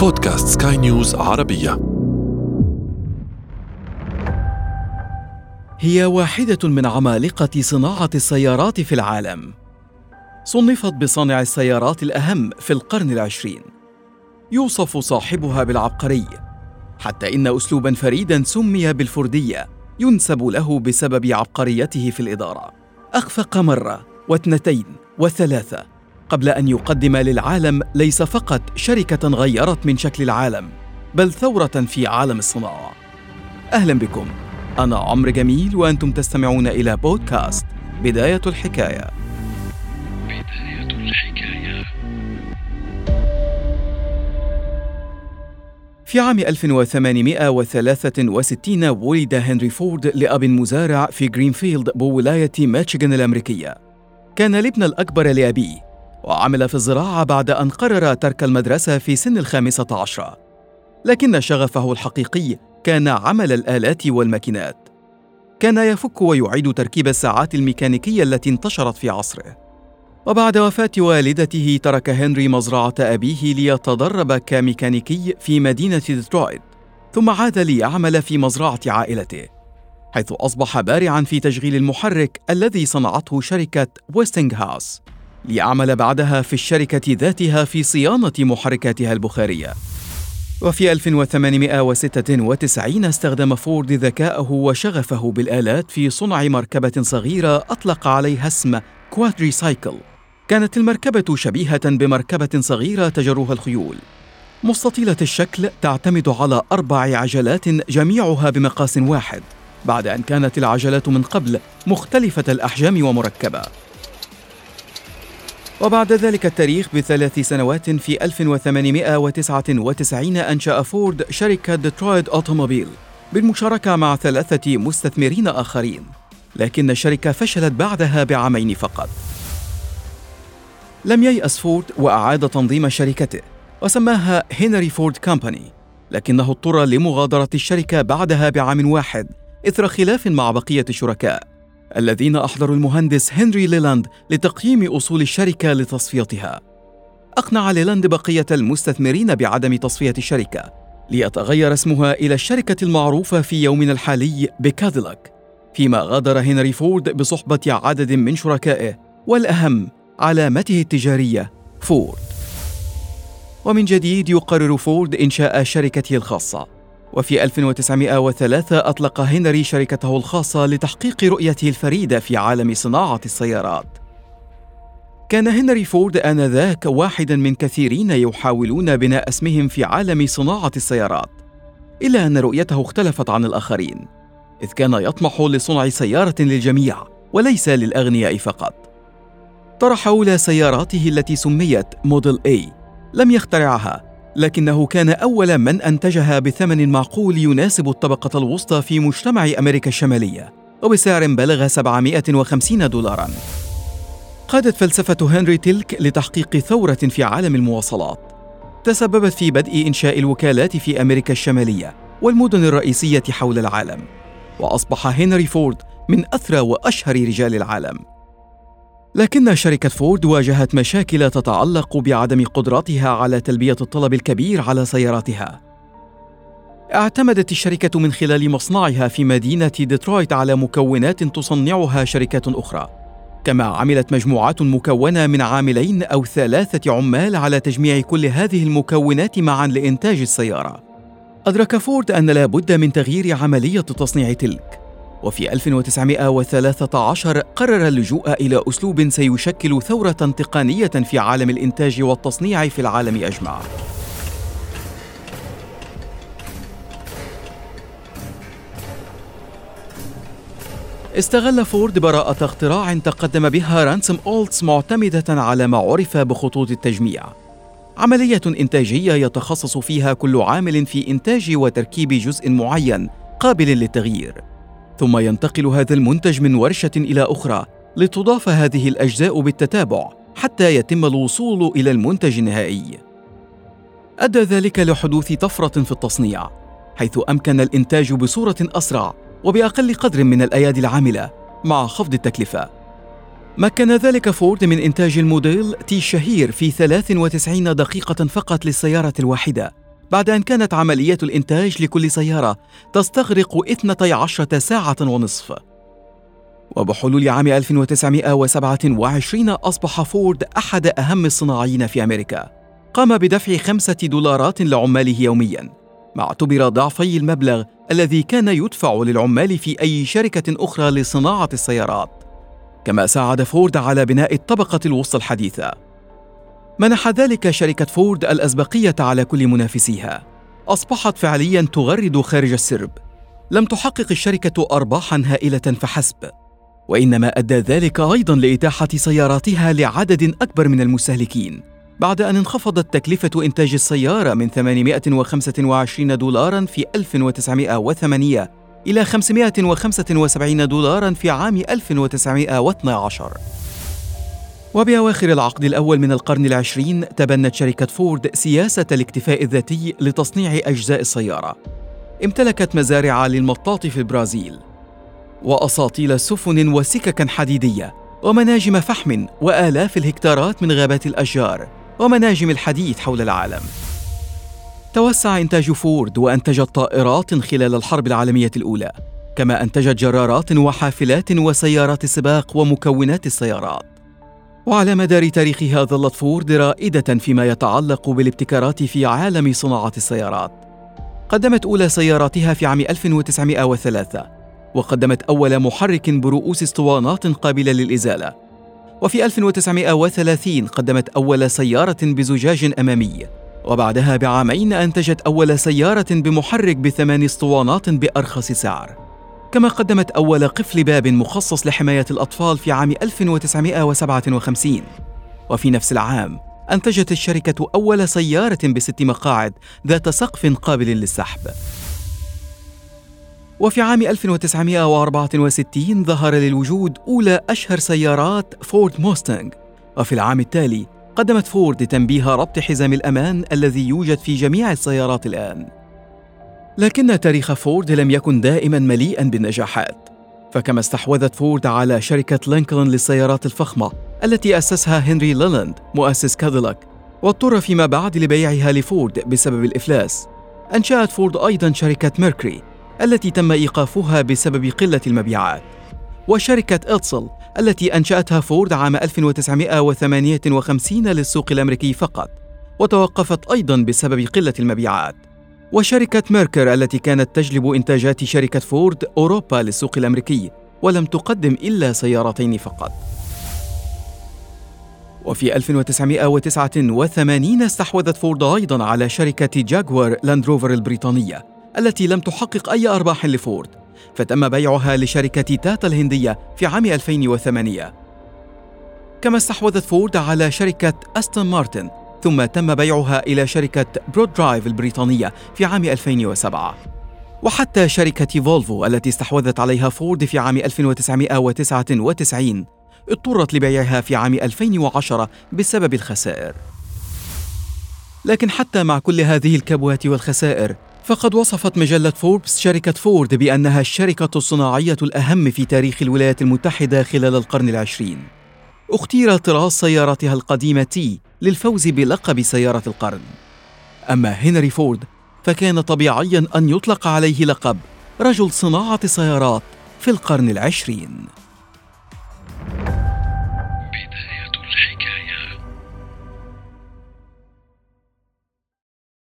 بودكاست سكاي نيوز عربية. هي واحدة من عمالقة صناعة السيارات في العالم. صنفت بصانع السيارات الأهم في القرن العشرين. يوصف صاحبها بالعبقري. حتى إن أسلوبا فريدا سمي بالفردية ينسب له بسبب عبقريته في الإدارة. أخفق مرة واثنتين وثلاثة. قبل أن يقدم للعالم ليس فقط شركة غيرت من شكل العالم بل ثورة في عالم الصناعة. أهلا بكم. أنا عمرو جميل وأنتم تستمعون إلى بودكاست بداية الحكاية. بداية الحكاية. في عام 1863 ولد هنري فورد لأب مزارع في جرينفيلد بولاية ميشيغان الأمريكية. كان الابن الأكبر لأبيه. وعمل في الزراعة بعد أن قرر ترك المدرسة في سن الخامسة عشرة. لكن شغفه الحقيقي كان عمل الآلات والماكينات. كان يفك ويعيد تركيب الساعات الميكانيكية التي انتشرت في عصره. وبعد وفاة والدته ترك هنري مزرعة أبيه ليتدرب كميكانيكي في مدينة ديترويت ثم عاد ليعمل في مزرعة عائلته حيث أصبح بارعا في تشغيل المحرك الذي صنعته شركة ويستنغهاوس ليعمل بعدها في الشركة ذاتها في صيانة محركاتها البخارية. وفي 1896 استخدم فورد ذكاءه وشغفه بالآلات في صنع مركبة صغيرة أطلق عليها اسم كوادري سايكل. كانت المركبة شبيهة بمركبة صغيرة تجرها الخيول. مستطيلة الشكل تعتمد على أربع عجلات جميعها بمقاس واحد، بعد أن كانت العجلات من قبل مختلفة الأحجام ومركبة. وبعد ذلك التاريخ بثلاث سنوات في 1899 أنشأ فورد شركة ديترويت أوتوموبيل بالمشاركة مع ثلاثة مستثمرين آخرين لكن الشركة فشلت بعدها بعامين فقط. لم ييأس فورد وأعاد تنظيم شركته وسماها هنري فورد كامباني لكنه اضطر لمغادرة الشركة بعدها بعام واحد إثر خلاف مع بقية الشركاء. الذين أحضروا المهندس هنري ليلاند لتقييم أصول الشركة لتصفيتها. أقنع ليلاند بقية المستثمرين بعدم تصفية الشركة، ليتغير اسمها إلى الشركة المعروفة في يومنا الحالي بكاديلاك، فيما غادر هنري فورد بصحبة عدد من شركائه، والأهم علامته التجارية فورد. ومن جديد يقرر فورد إنشاء شركته الخاصة وفي 1903 أطلق هنري شركته الخاصة لتحقيق رؤيته الفريدة في عالم صناعة السيارات. كان هنري فورد آنذاك واحدا من كثيرين يحاولون بناء اسمهم في عالم صناعة السيارات، إلا أن رؤيته اختلفت عن الآخرين، إذ كان يطمح لصنع سيارة للجميع وليس للأغنياء فقط. طرح أولى سياراته التي سميت موديل A لم يخترعها لكنه كان أول من أنتجها بثمن معقول يناسب الطبقة الوسطى في مجتمع أمريكا الشمالية وبسعر بلغ 750 دولارا. قادت فلسفة هنري تلك لتحقيق ثورة في عالم المواصلات. تسببت في بدء إنشاء الوكالات في أمريكا الشمالية والمدن الرئيسية حول العالم وأصبح هنري فورد من أثرى وأشهر رجال العالم. لكن شركة فورد واجهت مشاكل تتعلق بعدم قدرتها على تلبية الطلب الكبير على سياراتها. اعتمدت الشركة من خلال مصنعها في مدينة ديترويت على مكونات تصنعها شركات أخرى. كما عملت مجموعات مكونة من عاملين أو ثلاثة عمال على تجميع كل هذه المكونات معا لإنتاج السيارة. أدرك فورد أن لا بد من تغيير عملية تصنيع تلك وفي 1913 قرر اللجوء إلى أسلوب سيشكل ثورة تقنية في عالم الإنتاج والتصنيع في العالم أجمع. استغل فورد براءة اختراع تقدم بها رانسم أولتس معتمدة على ما عرف بخطوط التجميع. عملية إنتاجية يتخصص فيها كل عامل في إنتاج وتركيب جزء معين قابل للتغيير. ثم ينتقل هذا المنتج من ورشة إلى أخرى لتضاف هذه الأجزاء بالتتابع حتى يتم الوصول إلى المنتج النهائي. أدى ذلك لحدوث طفرة في التصنيع حيث أمكن الإنتاج بصورة أسرع وبأقل قدر من الأيادي العاملة مع خفض التكلفة. مكن ذلك فورد من إنتاج الموديل تي الشهير في 93 دقيقة فقط للسيارة الواحدة بعد أن كانت عملية الإنتاج لكل سيارة تستغرق 12 ساعة ونصف. وبحلول عام 1927 أصبح فورد أحد أهم الصناعيين في أمريكا. قام بدفع خمسة دولارات لعماله يومياً ما اعتبر ضعفي المبلغ الذي كان يدفع للعمال في أي شركة أخرى لصناعة السيارات. كما ساعد فورد على بناء الطبقة الوسطى الحديثة. منح ذلك شركة فورد الأسبقية على كل منافسيها. أصبحت فعليا تغرد خارج السرب. لم تحقق الشركة أرباحا هائلة فحسب. وإنما أدى ذلك أيضا لإتاحة سياراتها لعدد أكبر من المستهلكين. بعد أن انخفضت تكلفة إنتاج السيارة من 825 دولارا في 1908 إلى 575 دولارا في عام 1912 وبأواخر العقد الأول من القرن العشرين تبنت شركة فورد سياسة الاكتفاء الذاتي لتصنيع أجزاء السيارة. امتلكت مزارع للمطاط في البرازيل وأساطيل سفن وسككا حديدية ومناجم فحم وآلاف الهكتارات من غابات الأشجار ومناجم الحديد حول العالم. توسع إنتاج فورد وأنتجت طائرات خلال الحرب العالمية الأولى كما أنتجت جرارات وحافلات وسيارات سباق ومكونات السيارات. وعلى مدار تاريخها ظلت فورد رائدة فيما يتعلق بالابتكارات في عالم صناعة السيارات. قدمت أولى سياراتها في عام 1903 وقدمت أول محرك برؤوس اسطوانات قابلة للإزالة. وفي 1930 قدمت أول سيارة بزجاج أمامي وبعدها بعامين أنتجت أول سيارة بمحرك بثمان اسطوانات بأرخص سعر. كما قدمت أول قفل باب مخصص لحماية الأطفال في عام 1957 وفي نفس العام أنتجت الشركة أول سيارة بست مقاعد ذات سقف قابل للسحب. وفي عام 1964 ظهر للوجود أولى أشهر سيارات فورد موستانج وفي العام التالي قدمت فورد تنبيه ربط حزام الأمان الذي يوجد في جميع السيارات الآن. لكن تاريخ فورد لم يكن دائما مليئا بالنجاحات. فكما استحوذت فورد على شركة لينكولن للسيارات الفخمة التي أسسها هنري ليلاند مؤسس كاديلاك واضطر فيما بعد لبيعها لفورد بسبب الإفلاس. أنشأت فورد أيضا شركة ميركوري التي تم إيقافها بسبب قلة المبيعات. وشركة إدسل التي أنشأتها فورد عام 1958 للسوق الأمريكي فقط وتوقفت أيضا بسبب قلة المبيعات. وشركة ميركر التي كانت تجلب إنتاجات شركة فورد أوروبا للسوق الأمريكي ولم تقدم إلا سيارتين فقط. وفي 1989 استحوذت فورد أيضا على شركة جاكوار لاندروفر البريطانية التي لم تحقق أي أرباح لفورد فتم بيعها لشركة تاتا الهندية في عام 2008 كما استحوذت فورد على شركة أستون مارتن ثم تم بيعها إلى شركة برود درايف البريطانية في عام 2007 وحتى شركة فولفو التي استحوذت عليها فورد في عام 1999 اضطرت لبيعها في عام 2010 بسبب الخسائر. لكن حتى مع كل هذه الكبوات والخسائر فقد وصفت مجلة فوربس شركة فورد بأنها الشركة الصناعية الأهم في تاريخ الولايات المتحدة خلال القرن العشرين. أختير طراز سيارتها القديمة تي للفوز بلقب سيارة القرن. أما هنري فورد فكان طبيعيا أن يطلق عليه لقب رجل صناعة السيارات في القرن العشرين.